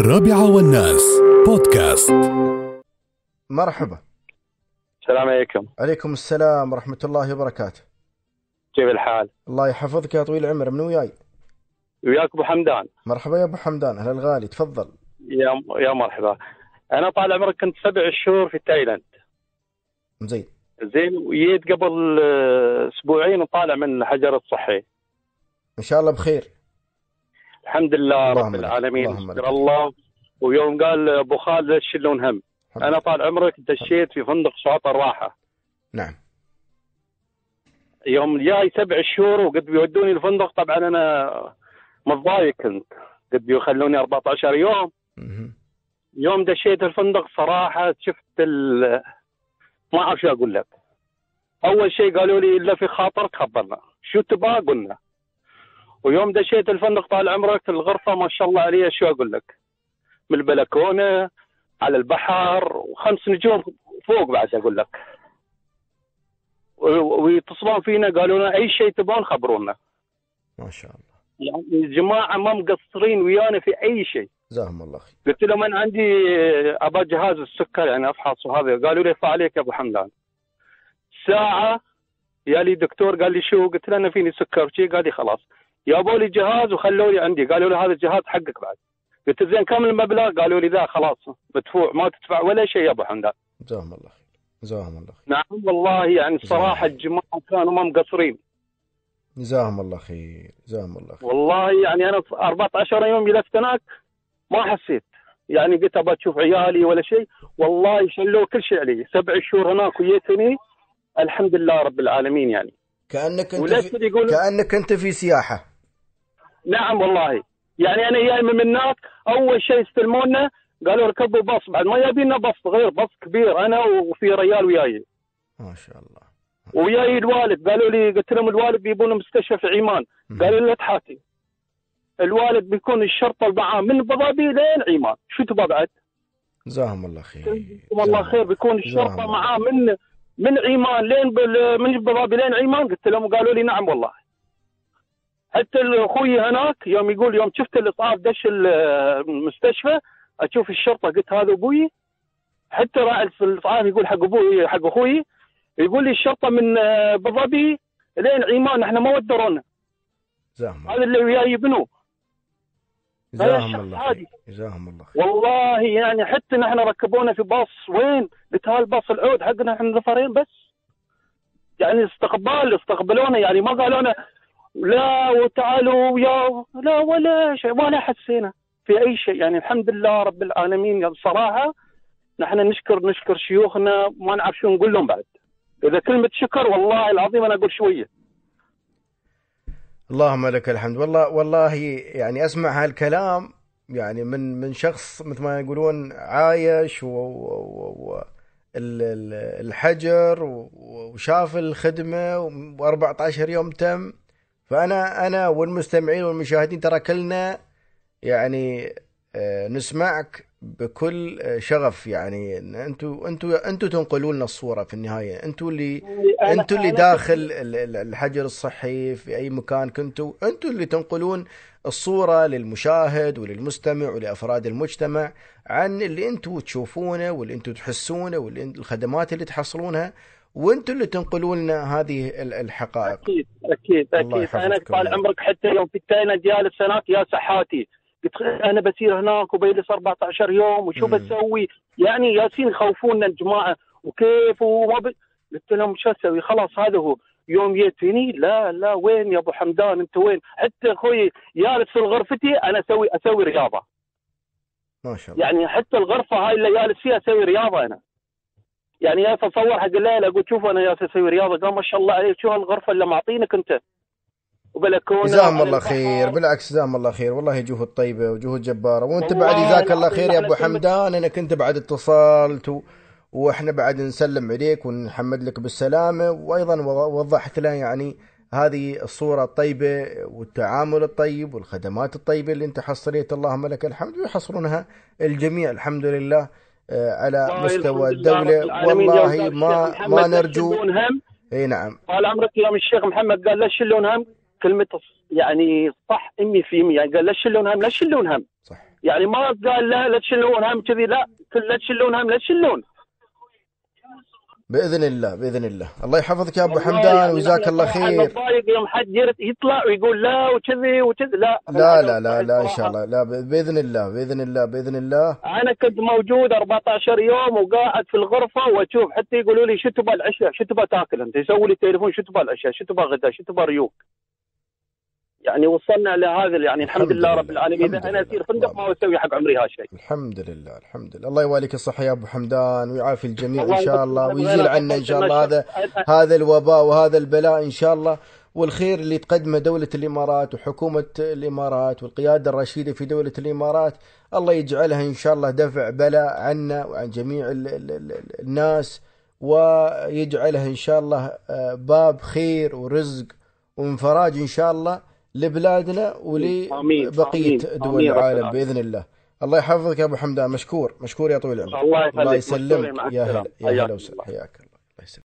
الرابعة والناس. بودكاست. مرحبا. السلام عليكم. عليكم السلام ورحمة الله وبركاته. كيف الحال؟ الله يحفظك يا طويل العمر من وياي؟ وياك أبو حمدان. مرحبا يا أبو حمدان هلا الغالي تفضل. يا يا مرحبا. أنا طال عمرك كنت سبع شهور في تايلاند. زين زين وجيت قبل آه، أسبوعين وطالع من الحجر الصحي. إن شاء الله بخير. الحمد لله رب العالمين. شكر الله. ويوم قال أبو خالد لا تشيلون هم؟ أنا طال عمرك دشيت في فندق شاطئ الراحة. نعم. يوم جاي سبع شهور وقد بيودوني الفندق طبعا أنا متضايق كنت. قد بيخلوني 14 يوم. يوم دشيت الفندق صراحة شفت ال ما أعرف شو أقول لك. أول شيء قالوا لي إلا في خاطرك خبرنا. شو تبغى؟ قلنا. ويوم دشيت الفندق طال عمرك الغرفة ما شاء الله عليها شو أقول لك؟ من البلكونة على البحر وخمس نجوم فوق بعد أقول لك. ويتصلون فينا قالوا لنا أي شيء تبغون خبرونا. ما شاء الله. يعني الجماعة ما مقصرين ويانا في أي شيء. جزاهم الله خير. قلت لهم أنا عندي ابى جهاز السكر يعني افحص وهذا قالوا لي ارفع عليك يا أبو حمدان. ساعة يا لي دكتور قال لي شو؟ قلت له أنا فيني سكر شي؟ قال لي خلاص. جابوا لي جهاز وخلوا لي عندي. قالوا لي هذا الجهاز حقك بعد. قلت زين كم المبلغ؟ قالوا لي ذا خلاص مدفوع ما تدفع ولا شيء يا أبو حمدان. جزاهم الله خير. جزاهم الله خير. نعم والله يعني الصراحه الجماعة كانوا ما مقصرين. جزاهم الله خير. جزاهم الله خير. والله يعني أنا 14 يوم جلست هناك ما حسيت. يعني قلت ابى أشوف عيالي ولا شيء. والله شلوا كل شيء علي. سبع شهور هناك وجيتني الحمد لله رب العالمين يعني. كأنك أنت في... كأنك أنت في سياحة. نعم والله. يعني أنا جاي من هناك أول شيء استلمونا قالوا اركبوا باص بعد ما يبينا باص غير باص كبير أنا وفي ريال وياي. ما شاء الله. وياي الوالد قالوا لي قلت لهم الوالد بيبون مستشفى في عمان. قالوا لي لا تحاتي. الوالد بيكون الشرطة معاه من ابو ظبي لين عمان. شو تبغى بعد؟ جزاهم الله خير. جزاكم الله خير. بيكون الشرطة جزاهم معاه من من عمان لين من ابو ظبي لين عمان. قلت لهم قالوا لي نعم والله. حتى أخوي هناك يوم يقول يوم شفت الاسعاف دش ال- المستشفى أشوف الشرطة قلت هذا أبوي. حتى راعي الاسعاف يقول حق أبوي حق أخوي. يقول لي الشرطة من آه، ابو ظبي لين عمان إحنا ما ودرونا. الله هذا اللي وياي بنو هذا جزاهم الله عادي. جزاهم الله خير. والله يعني حتى نحن ركبونا في باص وين؟ قلت هالباص العود حقنا إحنا نفرين بس. يعني استقبال استقبلونا يعني ما قالونا لا وتعالوا ويا لا ولا شيء ولا حسينا في أي شيء. يعني الحمد لله رب العالمين يعني بصراحه نحن نشكر نشكر شيوخنا ما نعرف شو نقول لهم بعد. إذا كلمة شكر والله العظيم أنا أقول شوية. اللهم لك الحمد. والله والله يعني أسمع هالكلام يعني من من شخص مثل ما يقولون عايش و, و, و, و ال- ال- الحجر وشاف الخدمة و14 يوم تم. فأنا أنا والمستمعين والمشاهدين ترى كلنا يعني آه، نسمعك بكل آه، شغف يعني. أنتوا أنتوا أنتوا تنقلوا لنا الصورة في النهاية. أنتوا اللي أنا- أنتوا اللي أنا- داخل ال- ال- الحجر الصحي في أي مكان كنتوا أنتوا اللي تنقلون الصورة للمشاهد وللمستمع ولأفراد المجتمع عن اللي أنتوا تشوفونه واللي أنتوا تحسونه والخدمات اللي تحصلونها. وانتوا اللي تنقلوا لنا هذه ال- الحقائق. أكيد أكيد أكيد. أنا طال. عمرك حتى يوم في التايلاند جالس هناك يا سحاتي قلت أنا بسير هناك وبيجلس 14 يوم وشو مم. بسوي؟ يعني ياسين يخوفونا الجماعة. وكيف؟ وما ب... قلت لهم شو أسوي؟ خلاص هذا هو. يوم جيت فيني لا لا وين يا أبو حمدان؟ أنت وين؟ حتى أخوي جالس في غرفتي أنا أسوي أسوي رياضة. ما شاء الله. يعني حتى الغرفة هاي اللي جالس فيها أسوي رياضة أنا. يعني يا اتصور حق الليل أقول شوف أنا جالس أسوي رياضة قال ما شاء الله عليك شو هالغرفة اللي معطينك أنت؟ وبلكونه جزاهم الله. خير بالعكس جزاهم الله خير والله جهود طيبة وجهود جبارة. وأنت بعد جزاك الله خير يا أبو حمدان أنا كنت بعد اتصلت و... وإحنا بعد نسلم عليك ونحمد لك بالسلامة. وأيضا وضحت له يعني هذه الصورة الطيبة والتعامل الطيب والخدمات الطيبة اللي أنت حصلت اللهم لك الحمد ويحصلونها الجميع الحمد لله. على والله مستوى الدولة. والله قال ما ما نرجو إي نعم. طال عمرك يوم الشيخ محمد قال لا تشيلون هم. كلمة يعني صح 100% يعني قال لا تشيلون هم لا تشيلون هم. صح. يعني ما قال لا لا تشلون هم كذي لا كل لا تشلون هم لا تشلون. بإذن الله بإذن الله. الله يحفظك يا أبو حمدان يعني وجزاك الله خير. نتضايق يوم حد يطلع ويقول لا وكذي وكذي. لا لا لا لا لا إن شاء الله. لا بإذن الله بإذن الله بإذن الله. أنا كنت موجود 14 يوم وقاعد في الغرفة وأشوف حتى يقولوا لي شو تبغى العشاء؟ شو تبغى تاكل أنت؟ يسوي لي تليفون شو تبغى العشاء؟ شو تبغى غدا شو تبغى ريوق؟ يعني وصلنا لهذا يعني الحمد, الحمد لله. رب العالمين اذا أنا. أسير فندق ما أسوي حق عمري هالشيء. الحمد لله الحمد لله. الله يواليك الصحة يا أبو حمدان ويعافي الجميع إن شاء الله ويزيل. عنا إن شاء الله هذا هذا الوباء وهذا البلاء إن شاء الله. والخير اللي تقدمه دولة الإمارات وحكومة الإمارات والقيادة الرشيدة في دولة الإمارات الله يجعلها إن شاء الله دفع بلاء عنا وعن جميع ال ال ال الناس ويجعلها إن شاء الله آه، باب خير ورزق وانفراج إن شاء الله. لبلادنا. ولبقية آمين. دول العالم. بإذن الله الله يحفظك يا أبو حمدان مشكور مشكور يا طويل العمر الله. الله يسلمك يا هلا. يا هلا وسهلا. حياك الله الله يسلمك